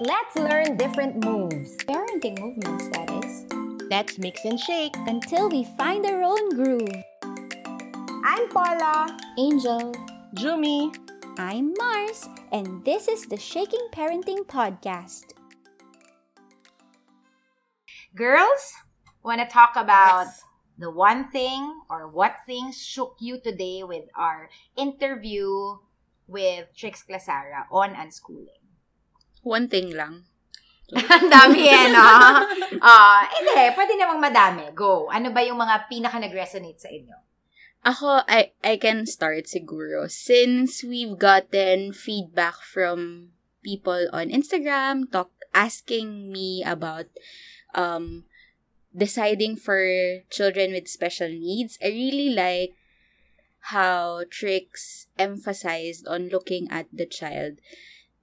Let's learn different moves Parenting movements, that is. Let's mix and shake. Until we find our own groove. I'm Paula. Angel. Jumi. I'm Mars, and this is the Shaking Parenting Podcast. Girls, want to talk about Yes. the one thing or what things shook you today with our interview with Trix Clasara on unschooling? One thing lang. Ang dami eh, no? Ah, hindi, pwede namang madami. Go. Ano ba yung mga pinaka nag-resonate sa inyo? Ako, I, I can start siguro. Since we've gotten feedback from people on Instagram, talk, asking me about um, deciding for children with special needs, I really like how Trix emphasized on looking at the child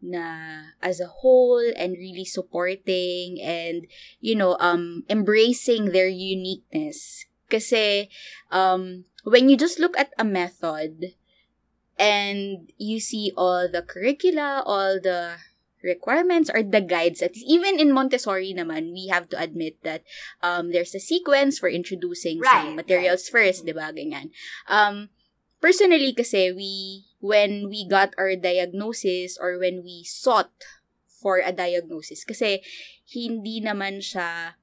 na as a whole and really supporting and you know um embracing their uniqueness. Kasi um when you just look at a method and you see all the curricula all the requirements or the guides at even in Montessori naman we have to admit that um there's a sequence for introducing Right, some materials first 'di ba? Ganyan. Um personally kasi we when we got our diagnosis or when we sought for a diagnosis kasi hindi naman siya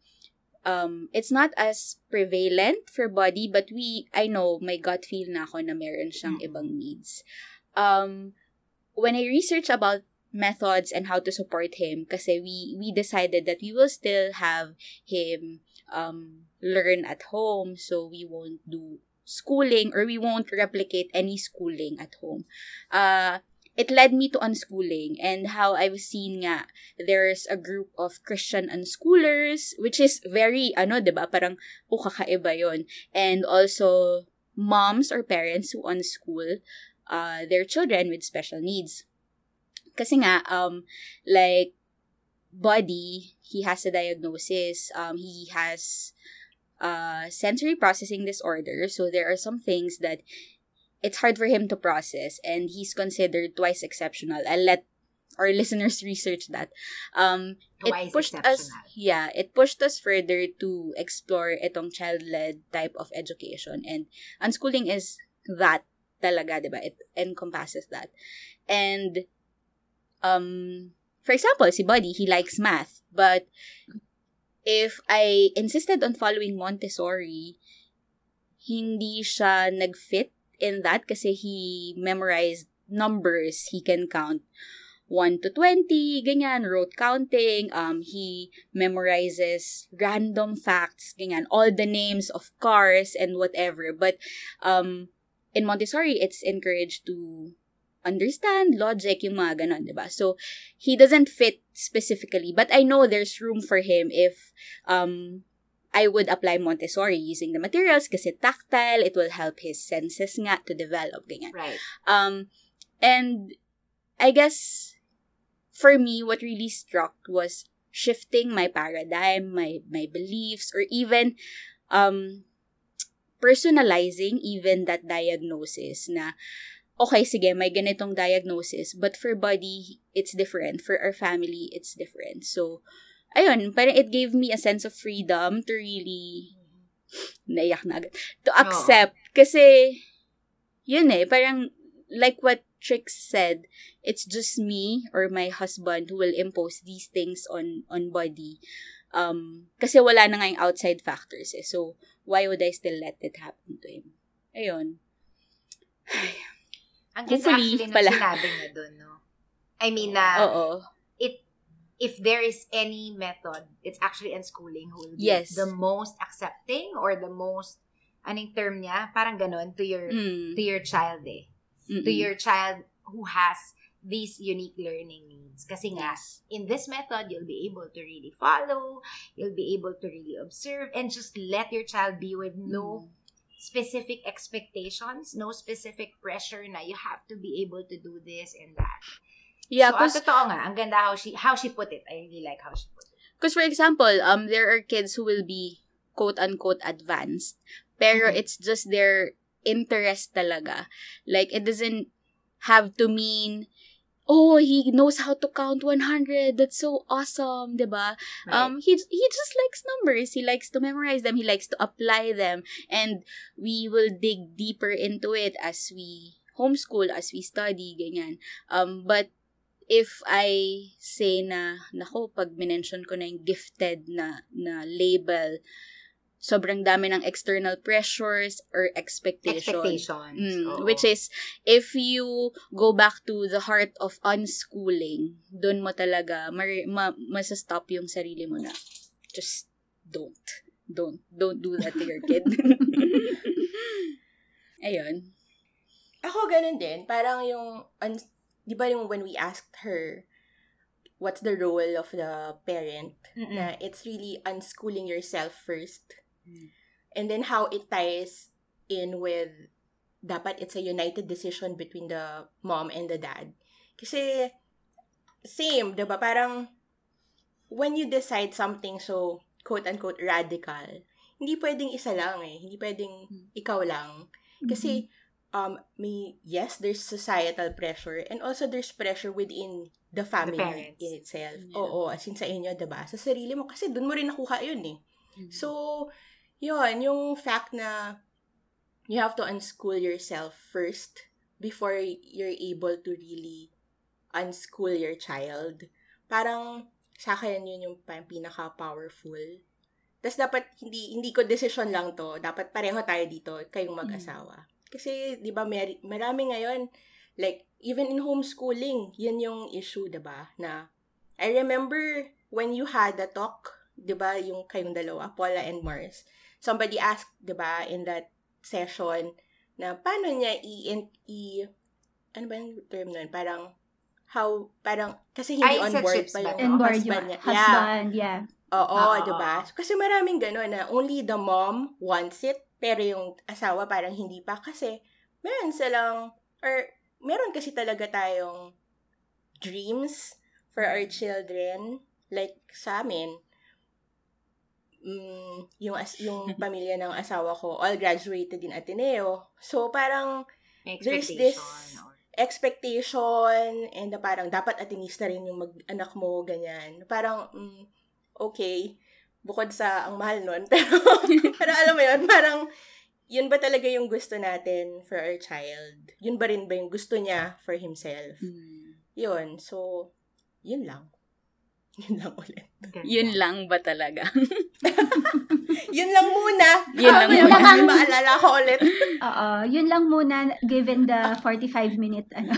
um it's not as prevalent for body but we I know my gut feel na ako na meron siyang Mm. ibang needs um when I research about methods and how to support him kasi we we decided that we will still have him um learn at home so we won't do schooling or we won't replicate any schooling at home. Uh, it led me to unschooling and how I've seen nga there's a group of Christian unschoolers which is very ano 'di ba parang oh kakaiba yon and also moms or parents who unschool uh, their children with special needs. Kasi nga um like body he has a diagnosis um he has uh, sensory processing disorder. So there are some things that it's hard for him to process, and he's considered twice exceptional. I'll let our listeners research that. Um, Twice it pushed exceptional. us, yeah, it pushed us further to explore itong child-led type of education, and unschooling is that talaga, diba? It encompasses that, and um, for example, si Buddy, he likes math, but if I insisted on following Montessori, hindi siya nag-fit in that kasi he memorized numbers. He can count 1 to 20, ganyan, rote counting. Um, he memorizes random facts, ganyan, all the names of cars and whatever. But um, in Montessori, it's encouraged to understand logic, yung mga ganon, di ba? So, he doesn't fit specifically, but I know there's room for him if um I would apply Montessori using the materials kasi tactile, it will help his senses nga to develop, ganyan. Right. Um, and I guess for me, what really struck was shifting my paradigm, my my beliefs, or even um personalizing even that diagnosis na okay, sige, may ganitong diagnosis, but for body, it's different. For our family, it's different. So, ayun, parang it gave me a sense of freedom to really, naiyak na agad, to accept. Kasi, yun eh, parang, like what Trix said, it's just me or my husband who will impose these things on on body. Um, kasi wala na nga yung outside factors eh. So, why would I still let it happen to him? Ayun. Ang ganda Hopefully, actually pala. sinabi niya doon, no? I mean, na Oo. it if there is any method, it's actually unschooling who will be Yes. the most accepting or the most, anong term niya? Parang ganon, to your, Mm. to your child eh. Mm-mm. To your child who has these unique learning needs. Kasi nga, Yes. in this method, you'll be able to really follow, you'll be able to really observe, and just let your child be with no Mm. Specific expectations, no specific pressure na you have to be able to do this and that. Yeah, so, ang cause, totoo nga, ang ganda how she, how she put it. I really like how she put it. cause for example, um, there are kids who will be quote-unquote advanced, pero Mhm. it's just their interest talaga. Like, it doesn't have to mean oh, he knows how to count 100. That's so awesome, 'di ba? Um he he just likes numbers. He likes to memorize them. He likes to apply them and we will dig deeper into it as we homeschool, as we study, ganyan. Um but if I say na, nako, pag minention ko na yung gifted na, na label, sobrang dami ng external pressures or expectation. Expectations. Mm, oo. which is, if you go back to the heart of unschooling, doon mo talaga, mar- ma- masastop yung sarili mo na, just don't. Don't. Don't do that to your kid. Ayun. Ako ganun din. Parang yung, un- di ba yung when we asked her what's the role of the parent, Mm-mm. na it's really unschooling yourself first. Mm. And then how it ties in with dapat it's a united decision between the mom and the dad. Kasi same, 'di ba? Parang when you decide something so quote-unquote radical, hindi pwedeng isa lang eh. Hindi pwedeng ikaw lang. Kasi um may yes, there's societal pressure and also there's pressure within the family parents. in itself. Yeah. Oo, as in sa inyo, 'di ba? Sa sarili mo kasi doon mo rin nakuha 'yun eh. Mm. So, yun, yung fact na you have to unschool yourself first before you're able to really unschool your child. Parang, sa akin, yun yung pinaka-powerful. Tapos dapat, hindi, hindi ko decision lang to. Dapat pareho tayo dito, kayong mag-asawa. Kasi, di ba, mer- marami ngayon, like, even in homeschooling, yun yung issue, di ba? Na, I remember when you had a talk, di ba, yung kayong dalawa, Paula and Mars, somebody asked, di ba, in that session, na paano niya i, i ano ba yung term nun? Parang, how, parang, kasi hindi Ay, on board pa yung husband yung niya. Yeah. husband, yeah. Oo, Oo, di ba? oo. Kasi maraming gano'n na only the mom wants it, pero yung asawa parang hindi pa kasi meron silang, or meron kasi talaga tayong dreams for our children. Like sa amin, mm, yung, as, yung pamilya ng asawa ko, all graduated in Ateneo. So, parang There's this- expectation and na parang dapat atinista rin yung mag-anak mo, ganyan. Parang, mm, okay, bukod sa ang mahal nun, pero, pero alam mo yun, parang, yun ba talaga yung gusto natin for our child? Yun ba rin ba yung gusto niya for himself? Mm. Yun, so, yun lang. Yun lang ulit. Ganda. Yun lang ba talaga? Yun lang muna. Yun lang Mamaya muna. may maalala ko ulit. Oo, yun lang muna given the 45 minute ano.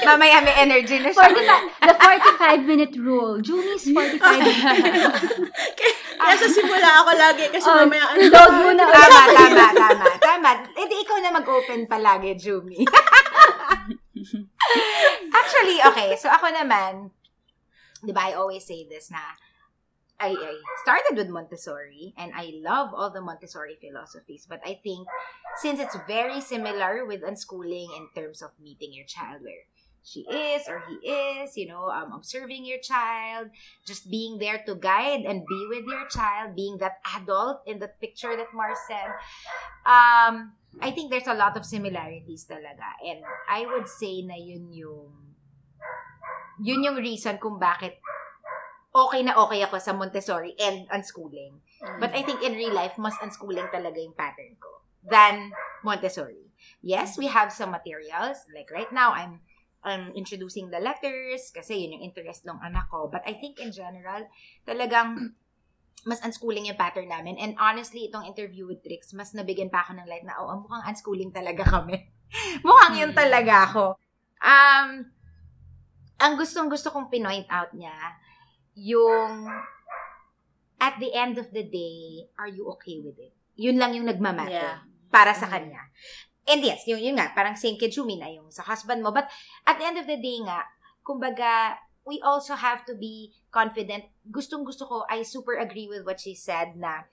Mamaya may energy na siya. 45, the 45 minute rule. Junie's 45 minute. Kaya sa simula ako lagi kasi Oh, mamaya ano. load muna. tama, tama, tama, tama. E di ikaw na mag-open palagi, Jumi. Actually, okay. So ako naman, di ba, I always say this na, I, I started with Montessori and I love all the Montessori philosophies. But I think since it's very similar with unschooling in terms of meeting your child where she is or he is, you know, um, observing your child, just being there to guide and be with your child, being that adult in the picture that Mars said. Um, I think there's a lot of similarities talaga. And I would say na yun yung yun yung reason kung bakit okay na okay ako sa Montessori and unschooling. But I think in real life, mas unschooling talaga yung pattern ko than Montessori. Yes, we have some materials. Like right now, I'm I'm introducing the letters kasi yun yung interest ng anak ko. But I think in general, talagang mas unschooling yung pattern namin. And honestly, itong interview with Trix, mas nabigyan pa ako ng light na, oh, mukhang unschooling talaga kami. mukhang yun Hmm. talaga ako. Um, ang gustong gusto kong pinoint out niya, yung at the end of the day, are you okay with it? Yun lang yung nagmamatter Yeah. para sa Mhm. kanya. And yes, yun, yun nga, parang same kay Jumi na yung sa husband mo. But at the end of the day nga, kumbaga, we also have to be confident. Gustong gusto ko, I super agree with what she said na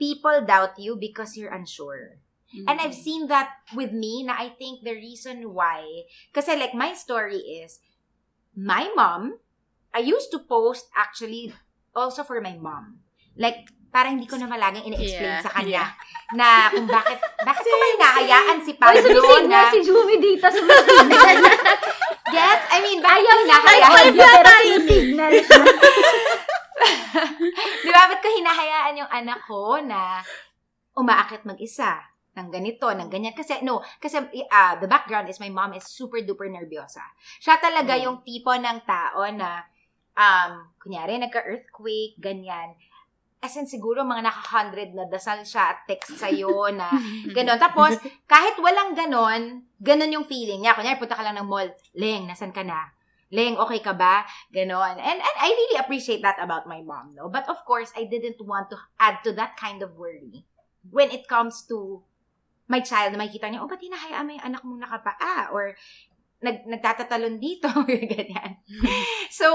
people doubt you because you're unsure. And I've seen that with me na I think the reason why, kasi like my story is, my mom, I used to post actually also for my mom. Like, parang hindi ko na malaging ine-explain Yeah, sa kanya yeah. na kung bakit, bakit ko ba hinahayaan si Pablo sumisig na na, si Jumi dito. get, I mean, bakit ko Ayaw niya hinahayaan, pero signal. di ba, ba't ko hinahayaan yung anak ko na umaakit mag-isa ng ganito, ng ganyan. Kasi, no, kasi uh, the background is my mom is super duper nervyosa. Siya talaga Mm. yung tipo ng tao na, um, kunyari, nagka-earthquake, ganyan. As in, siguro mga naka-hundred na dasal siya at text sa'yo na ganon. Tapos, kahit walang ganon, ganon yung feeling niya. Kunyari, punta ka lang ng mall, Leng, nasan ka na? Leng, okay ka ba? Ganon. And, and I really appreciate that about my mom, no? But of course, I didn't want to add to that kind of worry when it comes to my child na makikita niya, oh, ba't hinahayaan mo yung anak mong nakapaa? Or, nag, nagtatatalon dito, ganyan. so,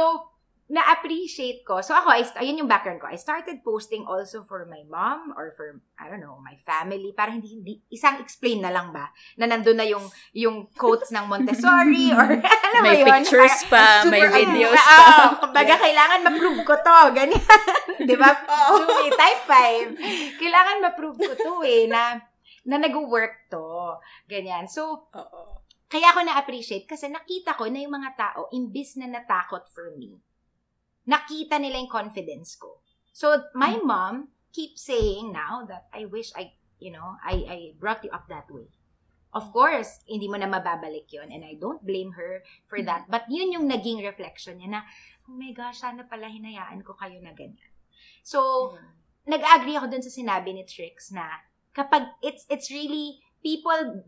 na-appreciate ko. So, ako, I, ayun yung background ko. I started posting also for my mom or for, I don't know, my family. Para hindi, hindi isang explain na lang ba? Na nandun na yung, yung quotes ng Montessori or, ano May yun? pictures pa, may Super- videos Ah, pa. ah, kumbaga, kailangan ma-prove ko to. Ganyan. Di ba? Jumi, type 5. Kailangan ma-prove ko to eh, na, na nag-work to. Ganyan. So, Oo. kaya ako na-appreciate kasi nakita ko na yung mga tao, imbis na natakot for me, nakita nila yung confidence ko. So, my mom keeps saying now that I wish I, you know, I, I brought you up that way. Of course, hindi mo na mababalik yon and I don't blame her for that. But yun yung naging reflection niya na, oh my gosh, sana pala hinayaan ko kayo na ganyan. So, nag-agree ako dun sa sinabi ni Trix na kapag it's it's really people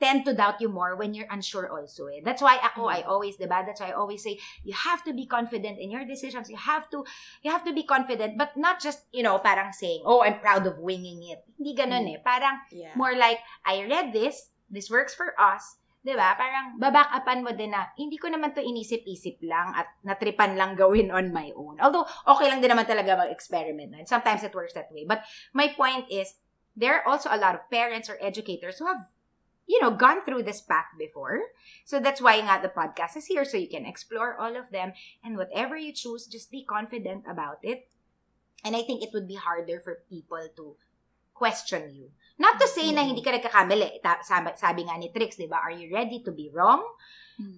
tend to doubt you more when you're unsure also eh. That's why ako I always diba that's why I always say you have to be confident in your decisions. You have to you have to be confident but not just, you know, parang saying, "Oh, I'm proud of winging it." Hindi ganun eh. Parang Yeah. more like I read this, this works for us. 'Di ba? Parang baback upan mo din na hindi ko naman to inisip-isip lang at natripan lang gawin on my own. Although okay lang din naman talaga mag-experiment. And sometimes it works that way. But my point is there are also a lot of parents or educators who have you know gone through this path before. So that's why nga the podcast is here so you can explore all of them and whatever you choose just be confident about it. And I think it would be harder for people to question you. Not to say na hindi ka nagkakamali. Sabi, sabi nga ni Trix, di ba? Are you ready to be wrong?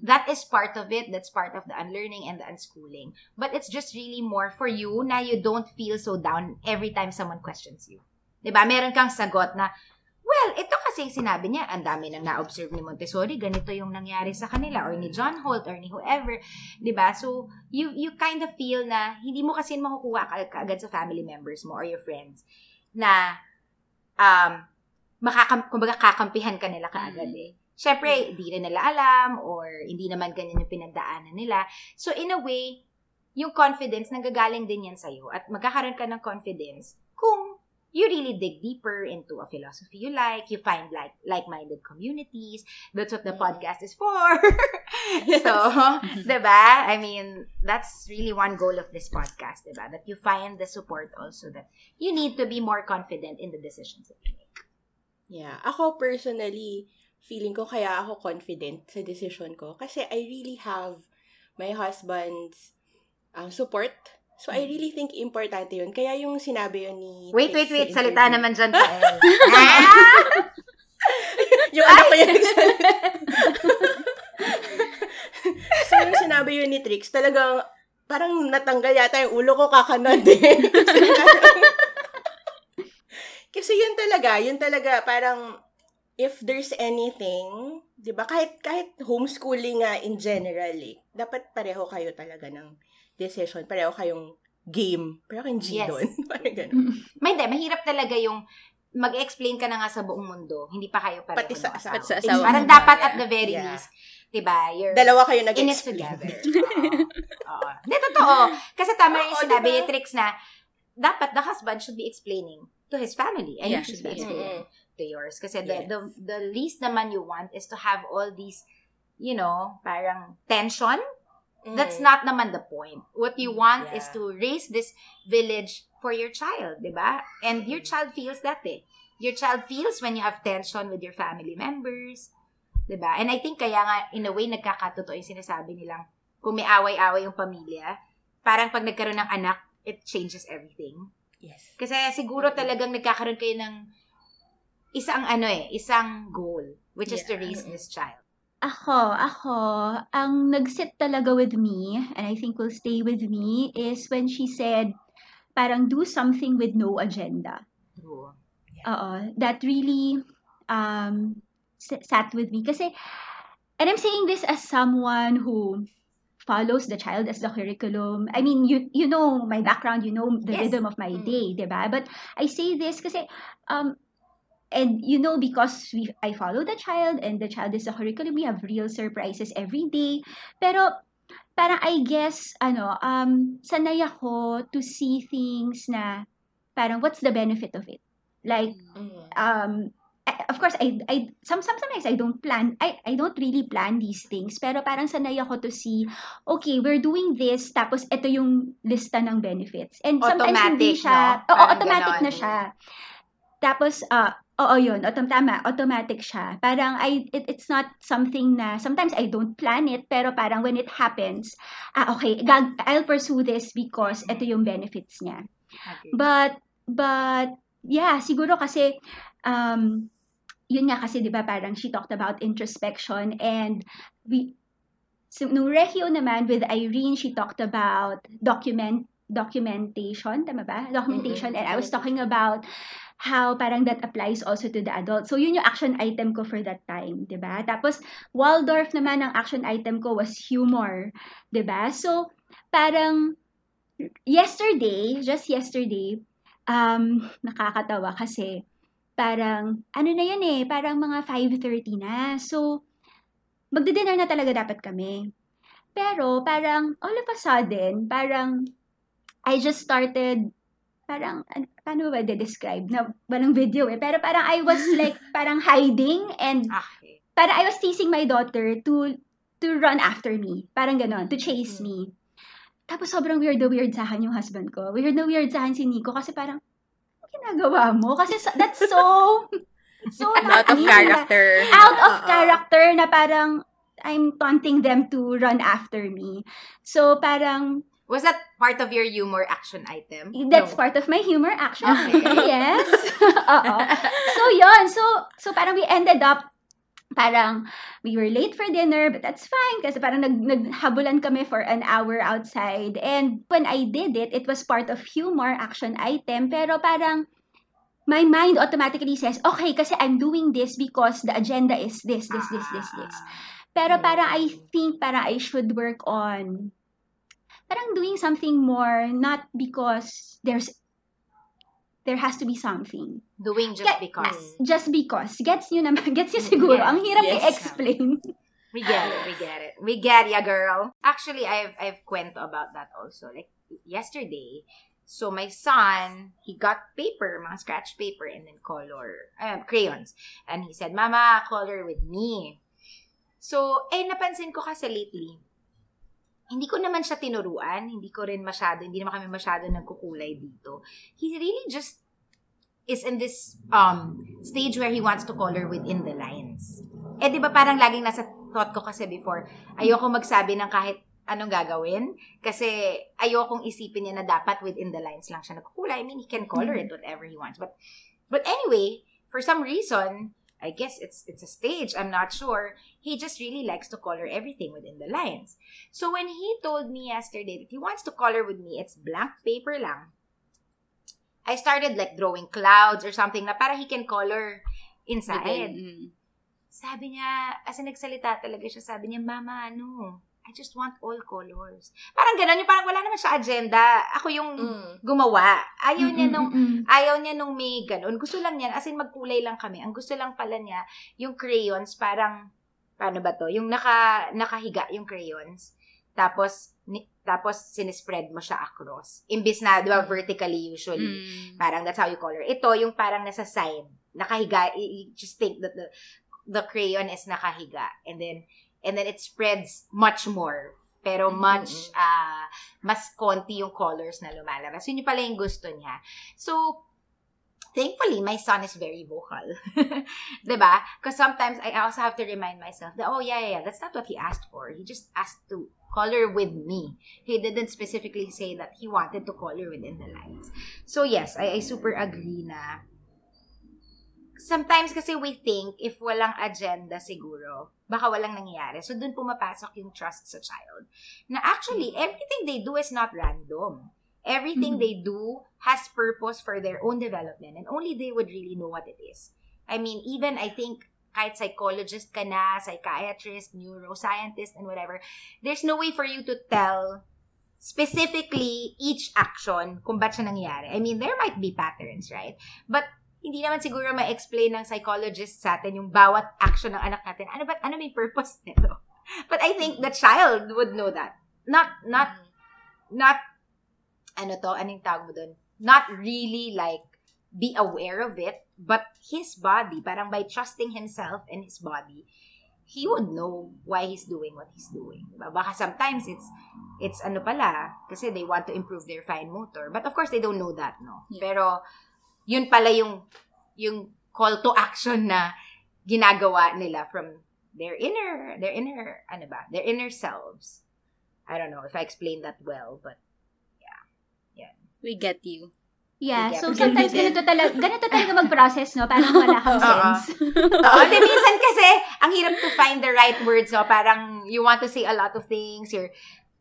That is part of it. That's part of the unlearning and the unschooling. But it's just really more for you na you don't feel so down every time someone questions you. 'Di ba? Meron kang sagot na, well, ito kasi yung sinabi niya, ang dami nang na-observe ni Montessori, ganito yung nangyari sa kanila, or ni John Holt, or ni whoever. 'Di ba? So, you you kind of feel na hindi mo kasi makukuha ka, kaagad sa family members mo or your friends na um, makakam, kumbaga kakampihan ka nila kaagad eh. Siyempre, hindi rin nila alam or hindi naman ganyan yung pinagdaanan nila. So, in a way, yung confidence, nanggagaling din yan sa'yo. At magkakaroon ka ng confidence kung you really dig deeper into a philosophy you like, you find like like-minded communities. That's what the podcast is for. so, 'di ba? I mean, that's really one goal of this podcast, 'di ba? That you find the support also that you need to be more confident in the decisions that you make. Yeah. Ako personally, feeling ko kaya ako confident sa decision ko kasi I really have my husband's uh, support. So, I really think importante yun. Kaya yung sinabi yun ni... Wait, wait, wait. Salita naman dyan, Pael. ah! yung anak ko yung nagsalita. so, yung sinabi yun ni Trix, talagang parang natanggal yata yung ulo ko kakanod eh. Kasi yun talaga, yun talaga, parang if there's anything, di ba, kahit, kahit homeschooling nga in general eh, dapat pareho kayo talaga ng decision, pareho kayong game, pareho kayong G Yes. doon. parang ganun. May hindi, mahirap talaga yung mag-explain ka na nga sa buong mundo, hindi pa kayo pareho Pati sa asawa. Pati sa asawa. Parang dapat at the very Yeah. least, diba, you're Dalawa kayo in it nag-explain. together. Oo. Hindi, totoo. Kasi tama yung Oo, sinabi diba? ni Trix na dapat the husband should be explaining to his family and Yeah, you should be explaining to yours. Kasi the, Yes. the, the least naman you want is to have all these, you know, parang tension That's Mm. not naman the point. What you want Yeah. is to raise this village for your child, di ba? And your child feels that eh. Your child feels when you have tension with your family members, di ba? And I think kaya nga, in a way, nagkakatotoo yung sinasabi nilang kung may away-away yung pamilya, parang pag nagkaroon ng anak, it changes everything. Yes. Kasi siguro talagang nagkakaroon kayo ng isang ano eh, isang goal, which is to Yeah. raise this child. Ako, ako, ang nag-sit talaga with me, and I think will stay with me, is when she said, parang do something with no agenda. True. Oo, that really um, sat with me. Kasi, and I'm saying this as someone who follows the child as the curriculum. I mean, you you know my background, you know the Yes. rhythm of my Mm. day, diba? But I say this kasi, um, and you know because we I follow the child and the child is the curriculum, we have real surprises every day. Pero parang I guess ano, um sanay ako to see things na parang what's the benefit of it? Like Mm. um of course I I some some- sometimes I don't plan I I don't really plan these things pero parang sanay ako to see okay we're doing this tapos ito yung lista ng benefits and sometimes hindi Automatic, siya no? Parang automatic ganon. na siya tapos ah oo yun. Autom tama automatic siya. Parang I it, it's not something na sometimes I don't plan it pero parang when it happens ah okay gag, I'll pursue this because ito yung benefits niya. Okay. But, but, yeah, siguro kasi, um, yun nga kasi, di ba, parang she talked about introspection and we, so, nung Regio naman with Irene, she talked about document, documentation, tama ba? Documentation, and I was talking about how parang that applies also to the adult. So, yun yung action item ko for that time, di ba? Tapos, Waldorf naman, ang action item ko was humor, di ba? So, parang, yesterday, just yesterday, um, nakakatawa kasi parang, ano na yan eh, parang mga 5.30 na. So, magdi-dinner na talaga dapat kami. Pero, parang, all of a sudden, parang, I just started, parang, an- paano ba de-describe? Na, walang video eh. Pero parang I was like, parang hiding and Okay. parang I was teasing my daughter to to run after me. Parang ganon, to chase me. Tapos sobrang weird na weird sa akin yung husband ko. Weird na weird sa akin si Nico kasi parang, ano ginagawa mo? Kasi that's so, so Out of not character. Out of Oo. character na parang, I'm taunting them to run after me. So parang, Was that part of your humor action item? that's No. part of my humor action. Okay. yes. Oo. So, yun. So, so parang we ended up, parang we were late for dinner, but that's fine kasi parang nag, naghabulan kami for an hour outside. And when I did it, it was part of humor action item, pero parang my mind automatically says, okay, kasi I'm doing this because the agenda is this, this, this, this, this. Pero parang I think parang I should work on parang doing something more not because there's there has to be something. Doing just Yeah. because. Just because. Gets nyo naman. Gets nyo siguro. Yes. Ang hirap Yes. i-explain. We get it, we get it. We get ya, girl. Actually, I've I've kwento about that also. Like yesterday, so my son, he got paper, mga scratch paper, and then color, uh, crayons. And he said, Mama, color with me. So, eh, napansin ko kasi lately, hindi ko naman siya tinuruan, hindi ko rin masyado, hindi naman kami masyado nagkukulay dito. He really just is in this um stage where he wants to color within the lines. Eh, di ba parang laging nasa thought ko kasi before, ayoko magsabi ng kahit anong gagawin. Kasi ayokong isipin niya na dapat within the lines lang siya nagkukulay. I mean, he can color it whatever he wants. But, but anyway, for some reason, I guess it's it's a stage, I'm not sure. He just really likes to color everything within the lines. So when he told me yesterday that he wants to color with me, it's blank paper lang. I started like drawing clouds or something na para he can color inside. Within, mm. Sabi niya, as in nagsalita talaga siya, sabi niya, Mama, ano, I just want all colors. Parang ganun, yung parang wala naman siya agenda. Ako yung Mm. gumawa. Ayaw niya nung, Mm-mm. ayaw niya nung may ganun. Gusto lang niya, as in magkulay lang kami. Ang gusto lang pala niya, yung crayons, parang, paano ba to? Yung naka, nakahiga yung crayons. Tapos, ni, tapos sinispread mo siya across. Imbis na, di ba, vertically usually. Mm. Parang that's how you color. Ito, yung parang nasa side. Nakahiga. i- i- just think that the, the crayon is nakahiga. And then, and then it spreads much more. Pero much, ah, mas konti yung colors na lumalabas. Yun yung pala yung gusto niya. So, thankfully, my son is very vocal. 'Di ba? Because sometimes I also have to remind myself that, oh, yeah, yeah, yeah, that's not what he asked for. He just asked to color with me. He didn't specifically say that he wanted to color within the lines. So yes, I, I super agree na sometimes kasi we think if walang agenda siguro, baka walang nangyayari. So dun pumapasok yung trust sa child. Na actually, everything they do is not random. Everything Mhm. they do has purpose for their own development and only they would really know what it is. I mean, even I think kahit psychologist ka na, psychiatrist, neuroscientist, and whatever, there's no way for you to tell specifically each action kung ba't siya nangyayari. I mean, there might be patterns, right? But hindi naman siguro ma-explain ng psychologist sa atin yung bawat action ng anak natin. Ano ba, ano may purpose nito? But I think the child would know that. Not, not, not, ano to, anong tawag mo dun? Not really like, be aware of it, but his body, parang by trusting himself and his body, he would know why he's doing what he's doing. Diba? Baka sometimes it's, it's ano pala, kasi they want to improve their fine motor. But of course, they don't know that, no? Yeah. Pero, yun pala yung, yung call to action na ginagawa nila from their inner, their inner, ano ba, their inner selves. I don't know if I explained that well, but We get you. Yeah, Yeah, so sometimes ganito talaga, ganito talaga mag-process, no? Parang wala kang Oo. sense. Oo, di minsan kasi, ang hirap to find the right words, no? Parang, you want to say a lot of things, you're,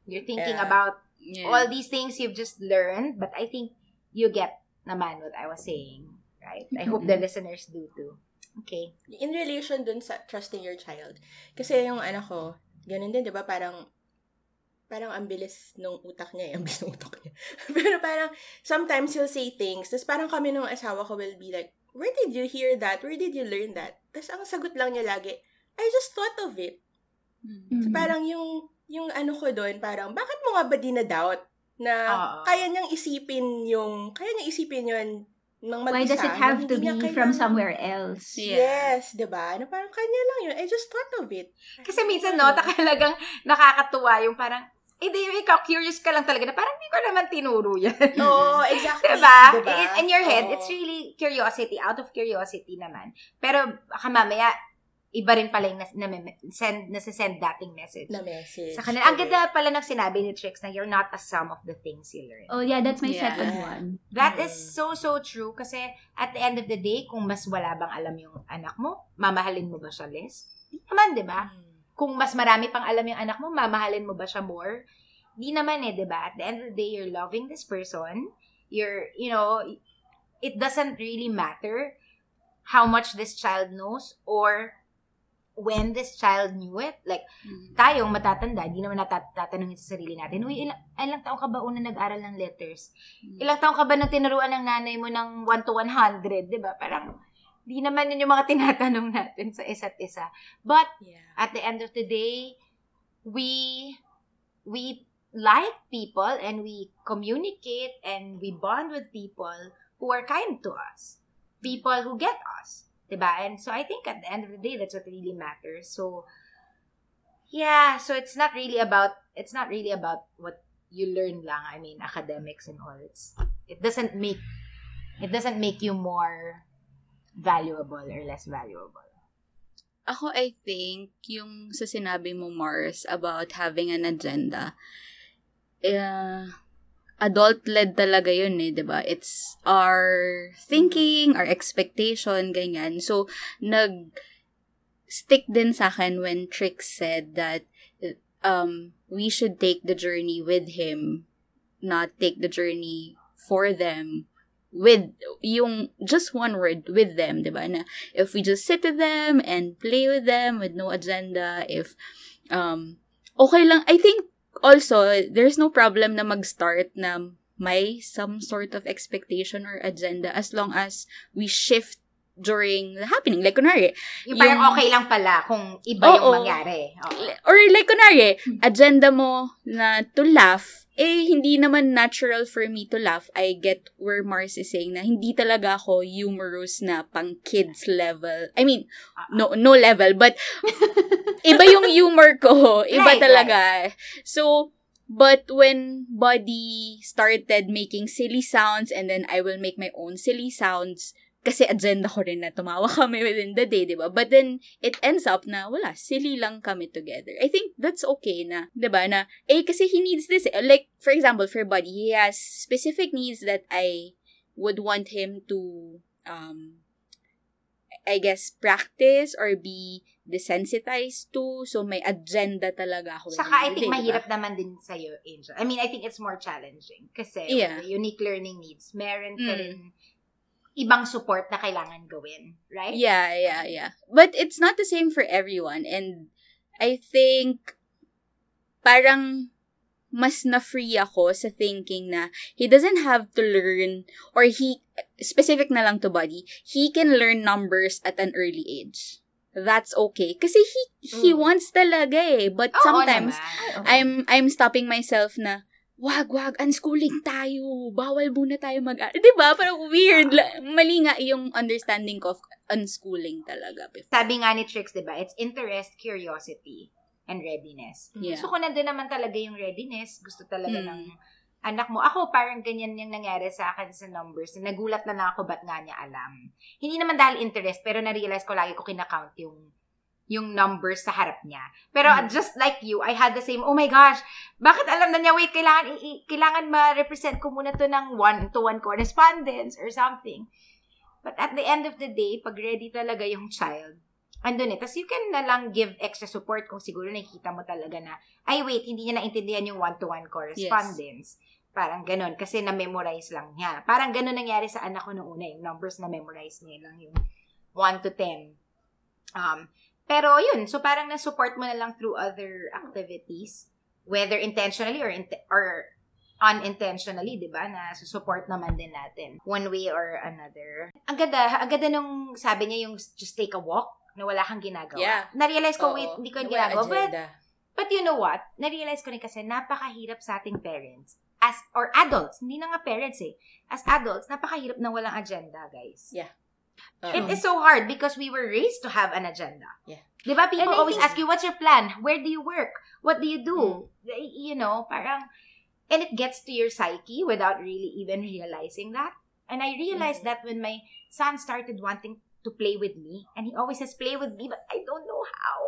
you're thinking Yeah. about Yeah. all these things you've just learned, but I think you get naman what I was saying, right? I hope the listeners do too. Okay. in relation dun sa trusting your child. Kasi yung anak ko, ganun din, di ba? Parang, parang ang bilis nung utak niya, eh. ang bilis ng utak niya. Pero parang, sometimes he'll say things, tapos parang kami nung asawa ko will be like, where did you hear that? Where did you learn that? Tapos ang sagot lang niya lagi, I just thought of it. So, Mhm. parang yung, yung ano ko doon, parang, bakit mo nga ba dinadoubt na Oo. kaya niyang isipin yung, kaya niyang isipin yun ng mag Why does it have to be from somewhere else? Yeah. Yes, 'di ba? Na parang kanya lang yun. I just thought of it. Kasi minsan, no, talagang nakakatuwa yung parang, eh, di, ikaw, curious ka lang talaga na parang hindi ko naman tinuro yan. Oo, exactly. Diba? Diba? In, in your head, Oo. it's really curiosity, out of curiosity naman. Pero baka mamaya, iba rin pala yung nas, na, send, nasisend dating message. na message. Sa kanila. Ang ganda pala ng sinabi ni Trix na you're not a sum of the things you learn. Oh, yeah, that's my Yeah. second one. That is Mm. so, so true. Kasi at the end of the day, kung mas wala bang alam yung anak mo, mamahalin mo ba siya less? Di naman, di ba? Mm. Kung mas marami pang alam yung anak mo, mamahalin mo ba siya more? Di naman eh, di ba? At the end of the day, you're loving this person. You're, you know, it doesn't really matter how much this child knows or when this child knew it. Like, Mm. tayong matatanda, hindi naman natat- tatanungin sa sarili natin, uy, ilang, ilang taong ka ba una nag-aral ng letters? Ilang taong ka ba nang tinuruan ng nanay mo ng 1 to 100, di ba? Parang, di naman yun yung mga tinatanong natin sa isa't isa. But, Yeah. at the end of the day, we, we like people and we communicate and we bond with people who are kind to us. People who get us. Diba? And so I think at the end of the day, that's what really matters. So, yeah, so it's not really about, it's not really about what you learn lang. I mean, academics and all. It's, it doesn't make, it doesn't make you more valuable or less valuable. Ako, I think, yung sa sinabi mo, Mars, about having an agenda, eh, adult-led talaga yun eh, di ba? It's our thinking, our expectation, ganyan. So, nag stick din sa akin when Trix said that um, we should take the journey with him, not take the journey for them with yung just one word with them, 'di ba? Na if we just sit with them and play with them with no agenda, if um okay lang, I think also there's no problem na mag-start na may some sort of expectation or agenda as long as we shift during the happening. Like, kunwari, Yung parang Yung- okay lang pala kung iba yung Oo. mangyari. Oo. or like, kunwari, agenda mo na to laugh, eh, hindi naman natural for me to laugh. I get where Mars is saying na hindi talaga ako humorous na pang kids level. I mean, no no level, but iba yung humor ko. Iba Right, talaga. So, but when Buddy started making silly sounds and then I will make my own silly sounds, kasi agenda ko rin na tumawa kami within the day, di ba? But then, it ends up na, wala, silly lang kami together. I think that's okay na, di ba, na, eh, kasi he needs this. eh. Like, for example, for Buddy, he has specific needs that I would want him to, um, I guess, practice or be desensitized to. So, may agenda talaga ako. Saka I think day, mahirap naman din sa'yo, Angel. I mean, I think it's more challenging. Kasi Yeah. unique learning needs, meron ka Mm. rin ibang support na kailangan gawin. Right? Yeah, yeah, yeah. But it's not the same for everyone. And I think parang mas na-free ako sa thinking na he doesn't have to learn or he, specific na lang to body, he can learn numbers at an early age. That's okay. Kasi he, he Mm. wants talaga eh. But Oo sometimes, naman. I'm I'm stopping myself na wag wag unschooling tayo. Bawal muna tayo mag 'Di ba? Parang weird. La- Mali nga yung understanding ko of unschooling talaga before. Sabi nga ni Trix, di ba? It's interest, curiosity, and readiness. Yeah. So, kung nandun naman talaga yung readiness, gusto talaga Mm. ng anak mo. Ako, parang ganyan yung nangyari sa akin sa numbers. Nagulat na lang ako ba't nga niya alam. Hindi naman dahil interest, pero na-realize ko lagi ko kinakount yung yung numbers sa harap niya. Pero Mm. just like you, I had the same, oh my gosh, bakit alam na niya, wait, kailangan, i- kailangan ma-represent ko muna to ng one-to-one correspondence or something. But at the end of the day, pag ready talaga yung child, andun eh. Tapos you can na lang give extra support kung siguro nakikita mo talaga na, ay wait, hindi niya naintindihan yung one-to-one correspondence. Parang ganun, kasi na-memorize lang niya. Parang ganun nangyari sa anak ko noong una, yung numbers na-memorize niya lang yung 1 to 10. Um, pero yun, so parang na-support mo na lang through other activities, whether intentionally or, int- or unintentionally, di ba? Na support naman din natin. One way or another. Ang ganda, ang ganda nung sabi niya yung just take a walk na wala kang ginagawa. Yeah. Na-realize ko, Oo. wait, hindi ko ginagawa. But, but you know what? Na-realize ko rin kasi napakahirap sa ating parents. As, or adults, hindi na nga parents eh. As adults, napakahirap na walang agenda, guys. Oo. It is so hard because we were raised to have an agenda. Yeah. Di ba? People And always think- ask you, what's your plan? Where do you work? What do you do? Y- You know, parang, and it gets to your psyche without really even realizing that. And I realized that when my son started wanting to play with me, and he always says, play with me, but I don't know how.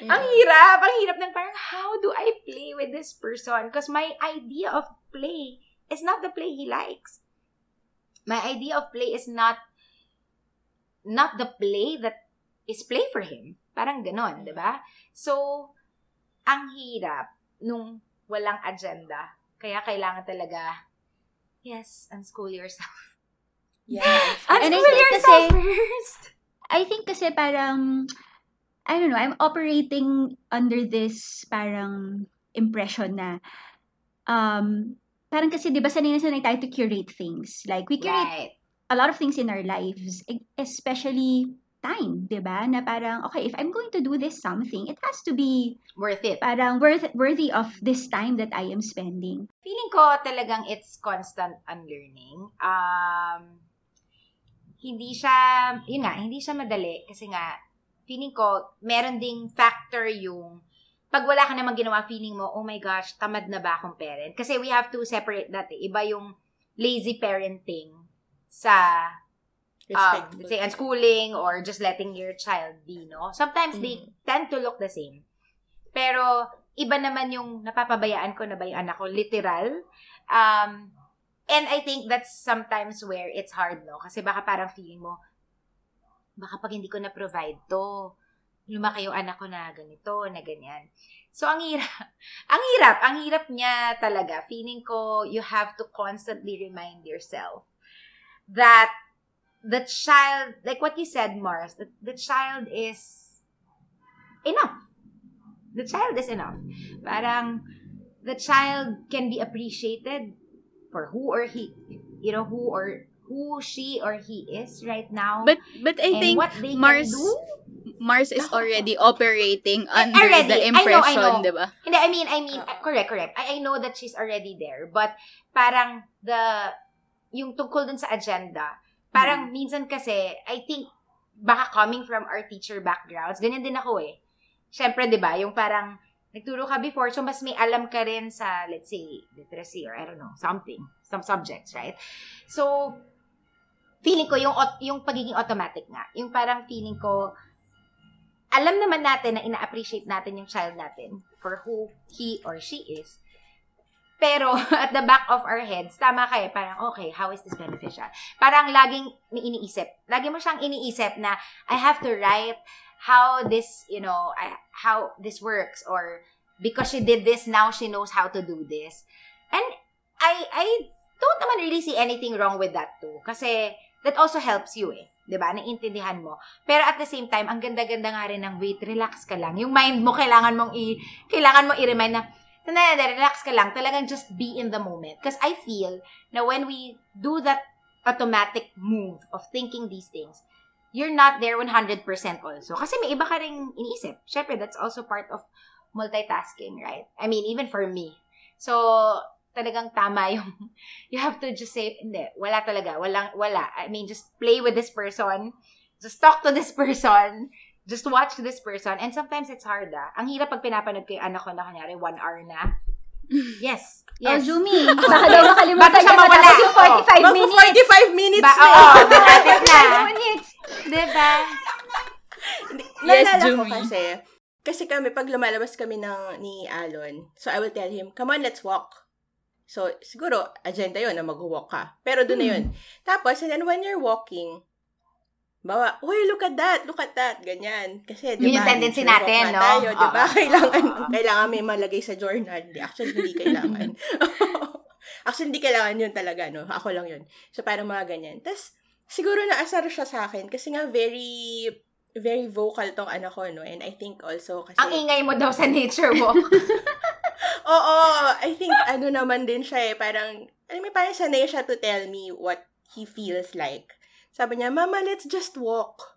Mm. Ang hirap, ang hirap ng parang, how do I play with this person? Because my idea of play is not the play he likes. My idea of play is not not the play that is play for him. Parang ganon, di ba? So, ang hirap nung walang agenda. Kaya kailangan talaga, yes, unschool yourself. Yeah. Unschool think yourself kasi- first. I think kasi parang, I don't know, I'm operating under this parang impression na, um, parang kasi di ba sanay na sanay tayo to curate things. Like, we curate Right. A lot of things in our lives, e- especially time, di ba? Na parang, okay, if I'm going to do this something, it has to be Worth it. parang worth, worthy of this time that I am spending. Feeling ko talagang it's constant unlearning. Um, hindi siya, yun nga, hindi siya madali kasi nga, feeling ko, meron ding factor yung pag wala ka namang ginawa, feeling mo, oh my gosh, tamad na ba akong parent? Kasi we have to separate that. Eh. Iba yung lazy parenting sa um, let's say unschooling or just letting your child be, no? Sometimes they Mm. tend to look the same. Pero iba naman yung napapabayaan ko na ba yung anak ko, literal. Um, and I think that's sometimes where it's hard, no? Kasi baka parang feeling mo, baka pag hindi ko na-provide to, lumaki yung anak ko na ganito, na ganyan. So, ang hirap. Ang hirap. Ang hirap niya talaga. Feeling ko, you have to constantly remind yourself that the child, like what you said, Mars, that the child is enough. The child is enough. Parang, the child can be appreciated for who or he, you know, who or who she or he is right now. But but I think Mars. Mars is already operating eh, under already. the I know, I impression, know. 'di ba? Hindi, I mean, I mean, correct, correct. I, I know that she's already there. But, parang, the, yung tungkol dun sa agenda, parang minsan kasi, I think, baka coming from our teacher backgrounds, ganyan din ako eh. Siyempre, di ba, yung parang, nagturo ka before, so mas may alam ka rin sa, let's say, literacy or I don't know, something, some subjects, right? So, feeling ko yung yung pagiging automatic nga. Yung parang feeling ko alam naman natin na ina-appreciate natin yung child natin for who he or she is. Pero at the back of our heads, tama kayo, parang okay, how is this beneficial? Parang laging may iniisip. Lagi mo siyang iniisip na I have to write how this, you know, how this works or because she did this, now she knows how to do this. And I I don't naman really see anything wrong with that too. Kasi that also helps you eh. 'di ba? Naiintindihan mo. Pero at the same time, ang ganda-ganda nga rin ng wait, relax ka lang. Yung mind mo kailangan mong i kailangan mo i-remind na na relax ka lang. Talagang just be in the moment. Because I feel na when we do that automatic move of thinking these things, you're not there 100% also. Kasi may iba ka ring iniisip. Syempre, that's also part of multitasking, right? I mean, even for me. So, talagang tama yung, you have to just say, hindi, wala talaga, walang, wala. I mean, just play with this person, just talk to this person, just watch this person, and sometimes it's hard ah. Ang hirap pag pinapanood ko yung anak ko na kanyari, one hour na. Yes. Yes. Oh, Jumi, baka daw makalimutan Baka siya niya mawala. yung 45 Magpo minutes. 45 minutes Ba, na. oo, malapit na. 45 minutes. Diba? Yes, Naalala ko Jumi. kasi, kasi kami, pag lumalabas kami ng, ni Alon, so I will tell him, come on, let's walk. So, siguro, agenda yon na mag-walk ka. Pero doon na yun. Tapos, and then when you're walking, bawa, uy, look at that, look at that, ganyan. Kasi, di Yun ba, yung tendency natin, no? Tayo, di ba? Kailangan, kailangan may malagay sa journal. Actually, hindi kailangan. actually, hindi kailangan yun talaga, no? Ako lang yun. So, parang mga ganyan. Tapos, siguro naasar siya sa akin kasi nga very very vocal tong anak ko, no? And I think also kasi... Ang ingay mo daw sa nature walk. Oo, I think ano naman din siya eh, parang, alam mo, parang sanay siya to tell me what he feels like. Sabi niya, Mama, let's just walk.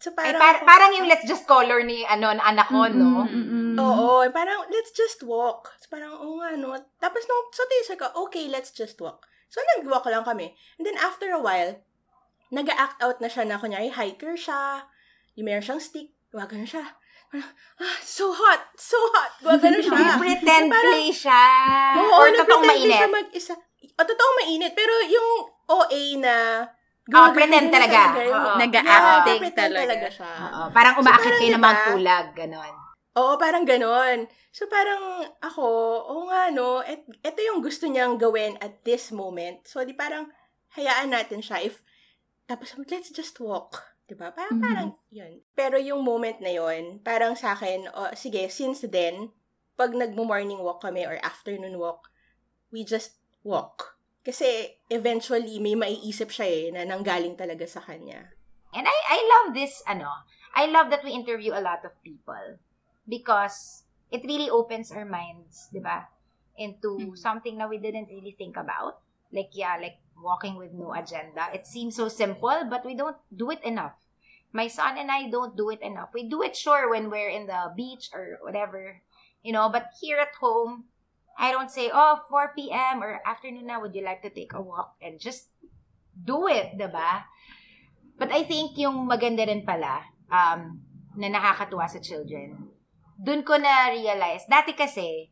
So Ay, parang, par- parang yung let's just color ni ano, na anak ko, no? Mm-mm. Oo, parang, let's just walk. So, parang, oo nga, no? Tapos, nung, so, tayo ko, okay, let's just walk. So, nag-walk lang kami. And then, after a while, nag-act out na siya na, kunyari, hiker siya, yung meron siyang stick, wagan siya. Ah, so hot, so hot, wagan siya. Pretend Parang- play siya. Oo, Or nag-pretend totoong mainit. siya mag-isa. O, totoong mainit. Pero yung OA na... Oh, pretend na talaga. Oo. Nag-a-acting Yeah, pretend talaga. talaga siya. Oo, parang umaakit parang kayo ng diba? Mount Pulag, ganon. Oo, parang ganon. So, parang ako, oo nga, no, et, ito yung gusto niyang gawin at this moment. So, di parang hayaan natin siya. If, tapos, let's just walk. Diba? Parang, Mhm. parang, yun. Pero yung moment na yun, parang sa akin, oh, sige, since then, pag nag-morning walk kami or afternoon walk, we just walk. Kasi, eventually, may maiisip siya eh, na nanggaling talaga sa kanya. And I, I love this, ano, I love that we interview a lot of people because it really opens our minds, di ba? Into Mhm. something that we didn't really think about. Like, yeah, like walking with no agenda. It seems so simple, but we don't do it enough. My son and I don't do it enough. We do it sure when we're in the beach or whatever, you know, but here at home, I don't say, oh, 4 p.m. or afternoon na, would you like to take a walk? And just do it, diba? But I think yung maganda rin pala, um, na nakakatuwa sa children, dun ko na-realize, dati kasi,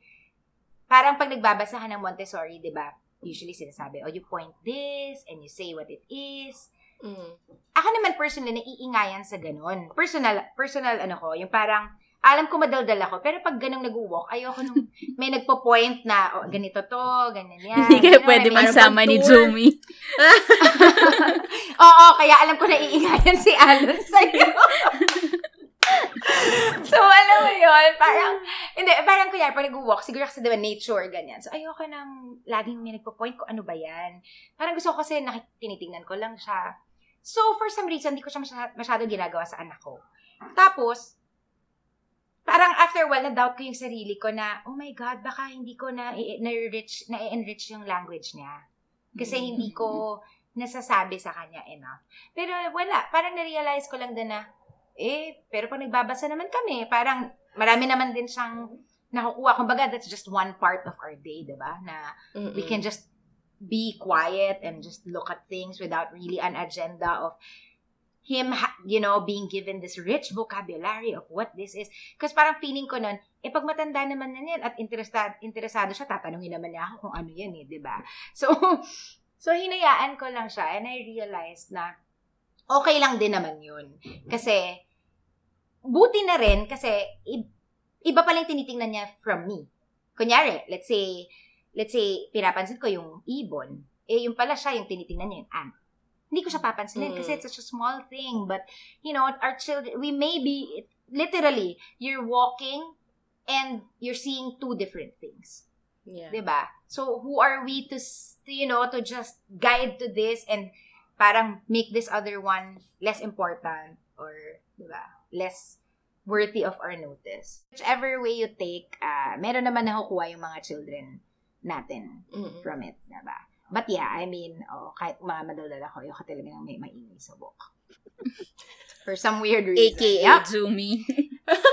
parang pag nagbabasa ka ng Montessori, di ba? Usually sinasabi, oh, you point this, and you say what it is. Mm. Ako naman personally, naiingayan sa ganun. Personal, personal ano ko, yung parang, alam ko madaldal ako, pero pag ganun nag-walk, ayoko nung may nagpo-point na, oh, ganito to, ganyan yan. Hindi kayo pwede magsama ni. Jumi. Oo, kaya alam ko na iingayan si Alon sa'yo. so, alam mo yun, parang, hindi, parang kuya, pag nag-walk, siguro kasi diba nature, ganyan. So, ayoko nang laging may nagpo-point ko, ano ba yan? Parang gusto ko kasi nakik- tinitingnan ko lang siya. So, for some reason, hindi ko siya masya- masyado ginagawa sa anak ko. Tapos, parang after a while, na-doubt ko yung sarili ko na, oh my God, baka hindi ko na, na-enrich, na-enrich yung language niya. Kasi hindi ko nasasabi sa kanya enough. Pero wala, parang na-realize ko lang din na, eh, pero pag nagbabasa naman kami, parang marami naman din siyang nakukuha. Kumbaga, that's just one part of our day, di ba? Na we can just be quiet and just look at things without really an agenda of him, you know, being given this rich vocabulary of what this is. Kasi parang feeling ko nun, eh pag matanda naman na yan at interesado, interesado siya, tatanungin naman niya ako kung ano yan eh, di ba? So, So, hinayaan ko lang siya and I realized na okay lang din naman yun. Kasi, buti na rin kasi iba pa lang tinitingnan niya from me. Kunyari, let's say, let's say, pinapansin ko yung ibon. Eh, yung pala siya, yung tinitingnan niya yung ant. Hindi ko siya papansinin Mm. kasi it's such a small thing. But, you know, our children, we may be, literally, you're walking and you're seeing two different things. Yeah. 'di ba? So who are we to, to you know to just guide to this and parang make this other one less important or 'di ba? Less worthy of our notice. Whichever way you take, uh, meron naman nakukuha yung mga children natin Mm-mm. from it, 'di ba? But yeah, I mean, oh, kahit mga madaldal ako, yung talaga nang may maingay sa book. For some weird reason. AKA Yep. Zoomy.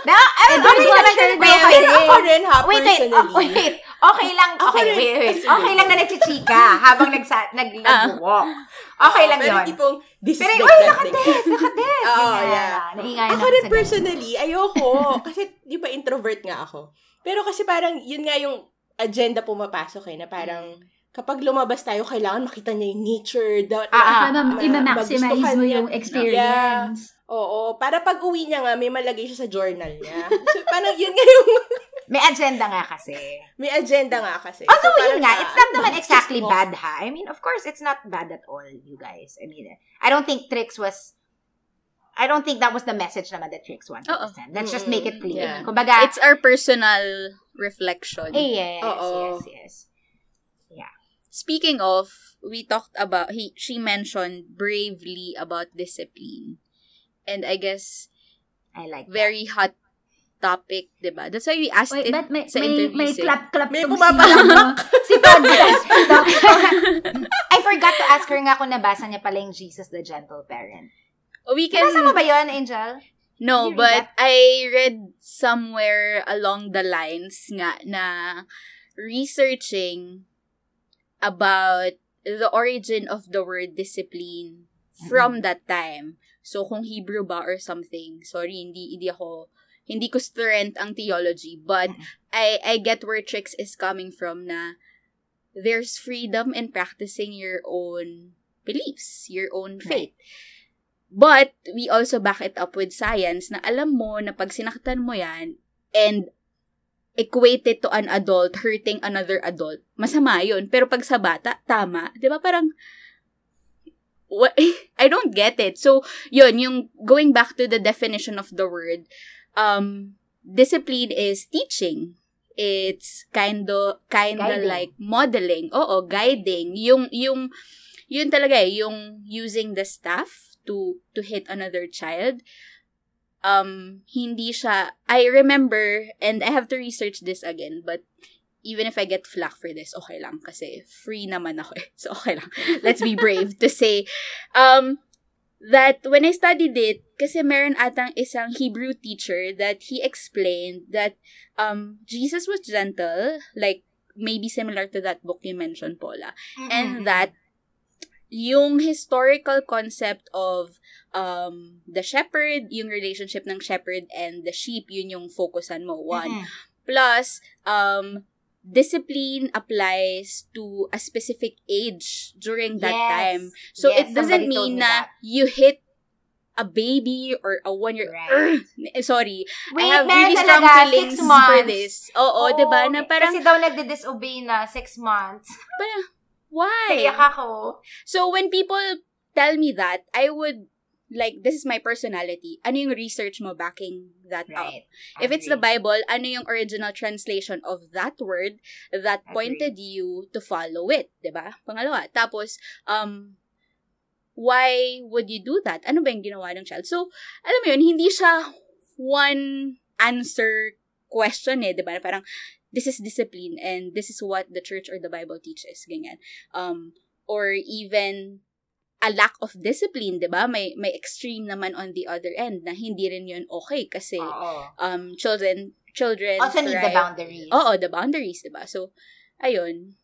Na, ay, okay din. daw Wait, wait, Pero ako rin ha, Wait, wait, personally. oh, wait. Okay lang, okay, rin, wait, wait. Okay lang na nagchichika habang nagsa, nag, nag-walk. Okay lang pero yun. tipong, this Pero, is that nakades, nakades. Oo, yeah. Naingayan Ako rin personally, ayoko. kasi, di ba, introvert nga ako. Pero kasi parang, yun nga yung agenda pumapasok eh, na parang, kapag lumabas tayo, kailangan makita niya yung nature. Da, Ah, ah. Para ma- ma- i-maximize mo yung experience. Oo, para pag uwi niya nga, may malagay siya sa journal niya. So, parang yun nga yung, May agenda nga kasi. may agenda nga kasi. Although, So, yun nga, it's not naman exactly bad, ha? I mean, of course, it's not bad at all, you guys. I mean, I don't think Trix was, I don't think that was the message naman that Trix wanted to send. Let's just make it clear. Yeah. Kumbaga, It's our personal reflection. eh, yes, Oo. yes, yes. Speaking of, we talked about he she mentioned bravely about discipline. And I guess I like that. very hot topic, 'di ba? That's why we asked Wait, it but may, sa may, interviews. may eh. clap-clap May pumapalakpak. si, ano, si podcast. I forgot to ask her nga kung nabasa niya pala yung Jesus the Gentle Parent. we can Nabasa mo ba yun, Angel? No, but I read somewhere along the lines nga na researching about the origin of the word discipline from that time. So kung Hebrew ba or something, sorry, hindi hindi ako hindi ko strength ang theology, but. I I get where Trix is coming from na there's freedom in practicing your own beliefs, your own faith. But we also back it up with science na alam mo na pag sinaktan mo yan and equate it to an adult hurting another adult, masama yun. Pero pag sa bata, tama. Di ba parang, what, I don't get it. So, yun, yung going back to the definition of the word, um, discipline is teaching. It's kind of, kind of like modeling. Oo, guiding. Yung, yung, yun talaga eh, yung using the staff to, to hit another child um, hindi siya, I remember, and I have to research this again, but even if I get flack for this, okay lang, kasi free naman ako eh. So, okay lang. Let's be brave to say, um, that when I studied it, kasi meron atang isang Hebrew teacher that he explained that um, Jesus was gentle, like maybe similar to that book you mentioned, Paula, and that yung historical concept of um the shepherd, yung relationship ng shepherd and the sheep, yun yung focusan mo. One. Mhm. Plus, um, discipline applies to a specific age during that Yes. time. So, Yes, it doesn't mean me na that. you hit a baby or a one-year... Right. Eh, Sorry. Wait, I have really strong talaga, feelings for this. Oo, Oo, 'di ba Na parang, Kasi daw nagde-disobey na six months. parang, why? Naiyak ako. So when people tell me that, I would like this is my personality. Ano yung research mo backing that up? Right. If it's the. Bible, ano yung original translation of that word that Agree. pointed you to follow it, 'di ba? Pangalawa, tapos um why would you do that? Ano ba yung ginawa ng child? So, alam mo yun, hindi siya one answer question eh, 'di ba? Parang this is discipline and this is what the church or the Bible teaches, ganyan. Um or even a lack of discipline, 'di ba? May may extreme naman on the other end na hindi rin 'yun okay kasi Oo. um children children Also need the boundaries. Oo, the boundaries, 'di ba? So ayun,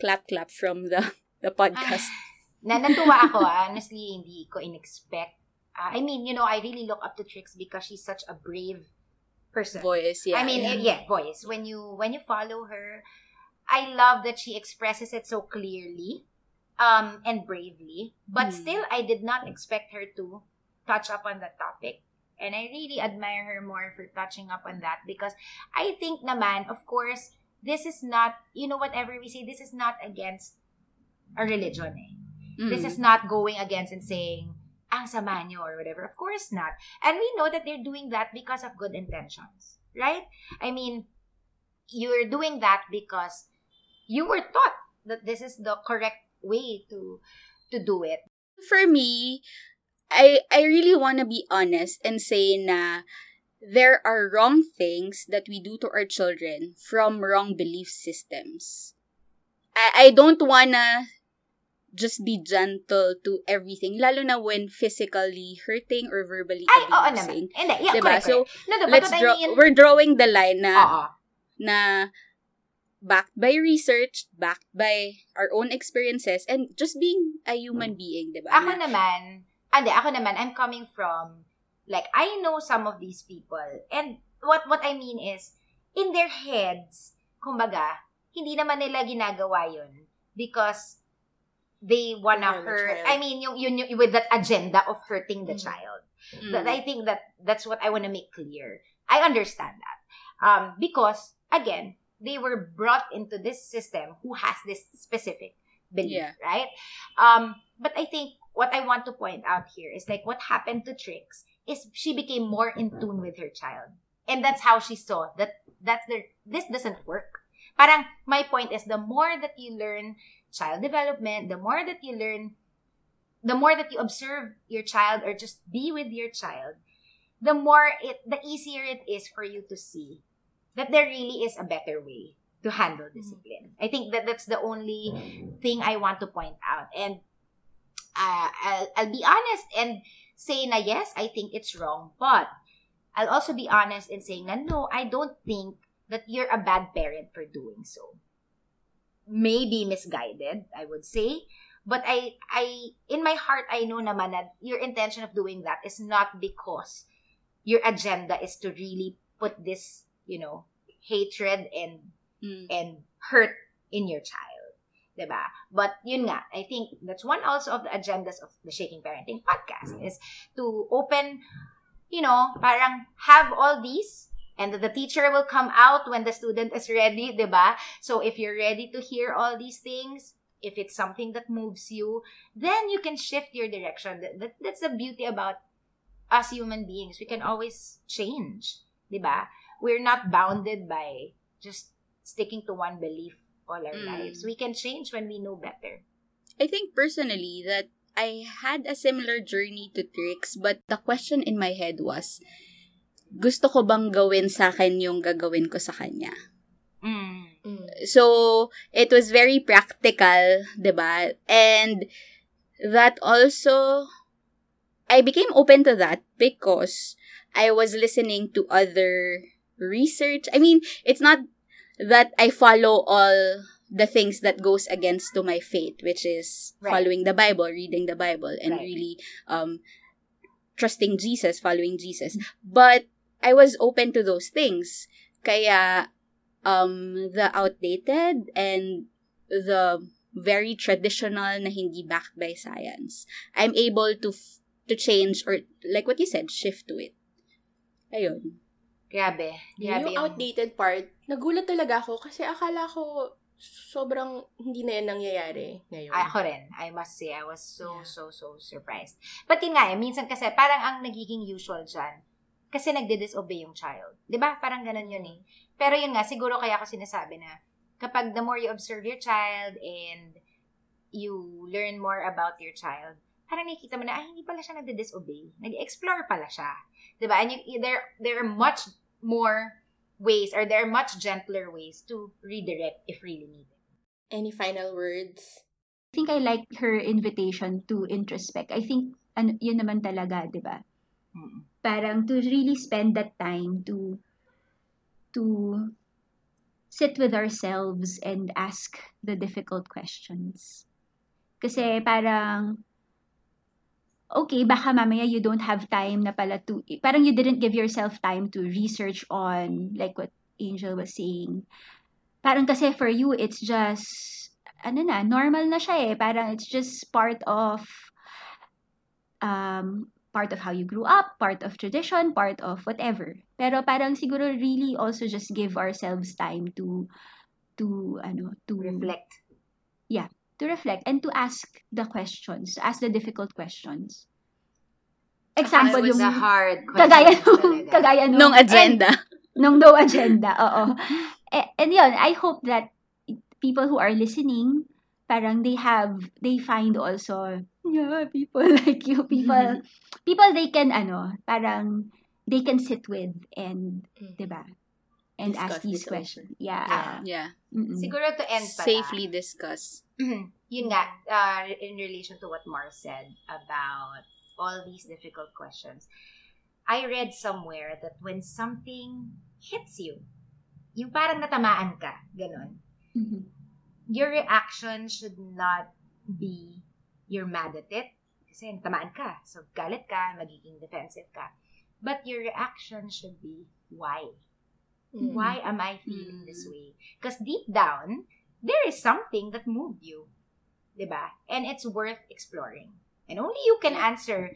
clap clap from the the podcast. na natuwa ako, ah. honestly, hindi ko in-expect. Ah, I mean, you know, I really look up to Trix because she's such a brave person. Voice, yeah. I mean, yeah. yeah, voice. When you when you follow her, I love that she expresses it so clearly. Um, and bravely. But Mm. still, I did not expect her to touch up on that topic. And I really admire her more for touching up on that because I think naman, of course, this is not, you know, whatever we say, this is not against a religion eh. Mm. This is not going against and saying, ang sama nyo or whatever. Of course not. And we know that they're doing that because of good intentions. Right? I mean, you're doing that because you were taught that this is the correct way to to do it. for me, I I really want to be honest and say na there are wrong things that we do to our children from wrong belief systems. I I don't wanna just be gentle to everything, lalo na when physically hurting or verbally Ay, oo naman. abusing. Hindi, yeah, Diba? correct, So, correct. No, no, but Let's draw, I mean, we're drawing the line na oo. na backed by research, backed by our own experiences, and just being a human being, di ba? Ako Na- naman, ande, ako naman, I'm coming from, like, I know some of these people. And what what I mean is, in their heads, kumbaga, hindi naman nila ginagawa yun because they wanna the hurt. I mean, yung, yun, yung, with that agenda of hurting the Mm. child. Mm. That I think that that's what I want to make clear. I understand that. Um, because, again, they were brought into this system who has this specific belief, Yeah. right? Um, but I think what I want to point out here is like what happened to Trix is she became more in tune with her child. And that's how she saw that that's the this doesn't work. Parang my point is the more that you learn child development, the more that you learn the more that you observe your child or just be with your child, the more it the easier it is for you to see that there really is a better way to handle discipline. I think that that's the only thing I want to point out. And uh, I'll, I'll be honest and say na yes, I think it's wrong, but I'll also be honest in saying na no, I don't think that you're a bad parent for doing so. Maybe misguided, I would say, but I I in my heart I know naman that your intention of doing that is not because your agenda is to really put this, you know, hatred and Mm. and hurt in your child. Diba? But yun nga, I think that's one also of the agendas of the Shaking Parenting podcast is to open, you know, parang have all these and the teacher will come out when the student is ready, diba? So if you're ready to hear all these things, if it's something that moves you, then you can shift your direction. That, that, that's the beauty about us human beings. We can always change, diba? We're not bounded by just sticking to one belief all our Mm. lives. We can change when we know better. I think personally that I had a similar journey to Trix, but the question in my head was, gusto ko bang gawin sa akin yung gagawin ko sa kanya? Mm. So, it was very practical, 'di ba? And that also I became open to that because I was listening to other research. I mean, it's not that I follow all the things that goes against to my faith, which is Right. following the Bible, reading the Bible, and Right. really um trusting Jesus, following Jesus. But I was open to those things. Kaya um the outdated and the very traditional na hindi backed by science. I'm able to f- to change or like what you said, shift to it. Ayun. Grabe. Grabe yung outdated part, nagulat talaga ako kasi akala ko sobrang hindi na yan nangyayari ngayon. Ay, ako rin. I must say, I was so, Yeah. so, so surprised. But yun nga, eh, minsan kasi parang ang nagiging usual dyan, kasi nagde-disobey yung child. ba Parang ganun yun eh. Pero yun nga, siguro kaya ako sinasabi na, kapag the more you observe your child and you learn more about your child, parang nakikita mo na, ay, hindi pala siya nagde-disobey. Nag-explore pala siya. ba And you, there, there are much more ways or there are much gentler ways to redirect if really needed. Any final words? I think I like her invitation to introspect. I think ano, yun naman talaga, 'di ba? Mm. Parang to really spend that time to to sit with ourselves and ask the difficult questions. Kasi parang okay, baka mamaya you don't have time na pala to parang you didn't give yourself time to research on like what Angel was saying. Parang kasi for you it's just ano na, normal na siya eh. Parang it's just part of, um, part of how you grew up, part of tradition, part of whatever. Pero parang siguro really also just give ourselves time to, to, ano, to Reflect. To reflect and to ask the questions, to ask the difficult questions. Example yung hard kagaya nung, kagaya nung, Nung agenda. nung no agenda, oo. and, and yun, I hope that people who are listening, parang they have, they find also, yeah, people like you, people, people they can, ano, parang, they can sit with and, Mm. diba? And ask Discuss these this questions. Yeah. Yeah. Yeah. Mm-mm. Siguro to end pala. Safely discuss. yun nga, uh, in relation to what Mars said about all these difficult questions, I read somewhere that when something hits you, yung parang natamaan ka, ganun, Mhm. your reaction should not be you're mad at it, kasi natamaan ka, so galit ka, magiging defensive ka. But your reaction should be, why? Mm. Why am I feeling Mm. this way? Because deep down, there is something that moved you. 'Di ba? And it's worth exploring. And only you can answer,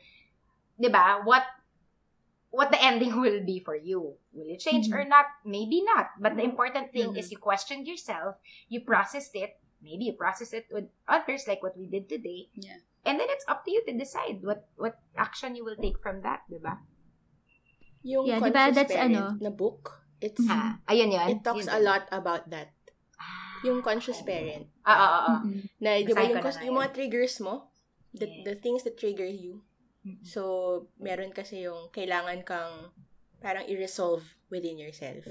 'di ba, what what the ending will be for you. Will it change or not? Maybe not. But the important thing is you questioned yourself, you processed it, maybe you process it with others like what we did today. Yeah. And then it's up to you to decide what what action you will take from that, 'di ba? Yung Yeah, diba, that's ano? na book, it's, Ah, ayun yun. it talks Yun a lot about that. Yung Conscious Parent. Ah, ah, ah, ah. Mm-mm. Na, di ba, yung, yung yun. mga triggers mo, the, Yes. the things that trigger you. So, meron kasi yung kailangan kang parang i-resolve within yourself.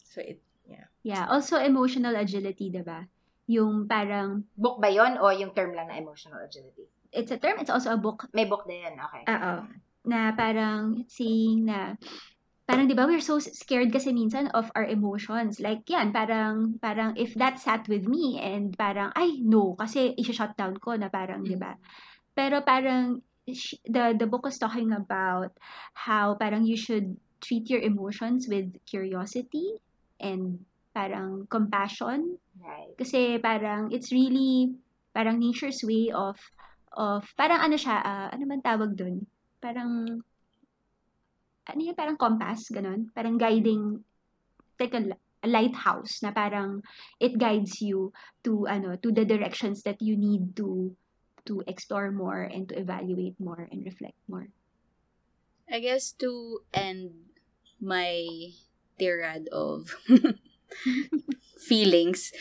So, it, Yeah, also emotional agility, 'di ba? Yung parang Book ba yon o yung term lang na emotional agility? it's a term, it's also a book. May book din, okay. Oo. Na parang saying na parang 'di ba we're so scared kasi minsan of our emotions. Like yan, parang parang if that sat with me and parang ay no kasi i-shut down ko na parang 'di ba? Pero parang sh- the the book was talking about how parang you should treat your emotions with curiosity and parang compassion Right. kasi parang it's really parang nature's way of of parang ano siya ah, ano man tawag doon parang ano yun parang compass ganon parang guiding like a, a lighthouse na parang it guides you to ano to the directions that you need to to explore more and to evaluate more and reflect more I guess to end my tirade of feelings,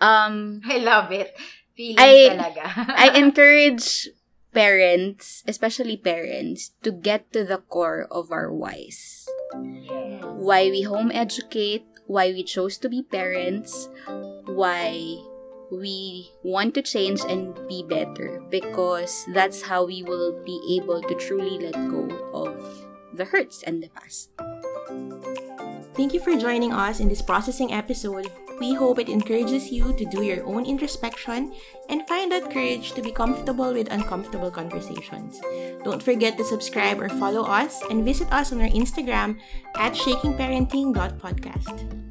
um, I love it. Feelings I- talaga. I encourage parents, especially parents, to get to the core of our whys. Why we home educate, why we chose to be parents, why we want to change and be better because that's how we will be able to truly let go of the hurts and the past. Thank you for joining us in this processing episode. We hope it encourages you to do your own introspection and find that courage to be comfortable with uncomfortable conversations. Don't forget to subscribe or follow us and visit us on our Instagram at shakingparenting.podcast.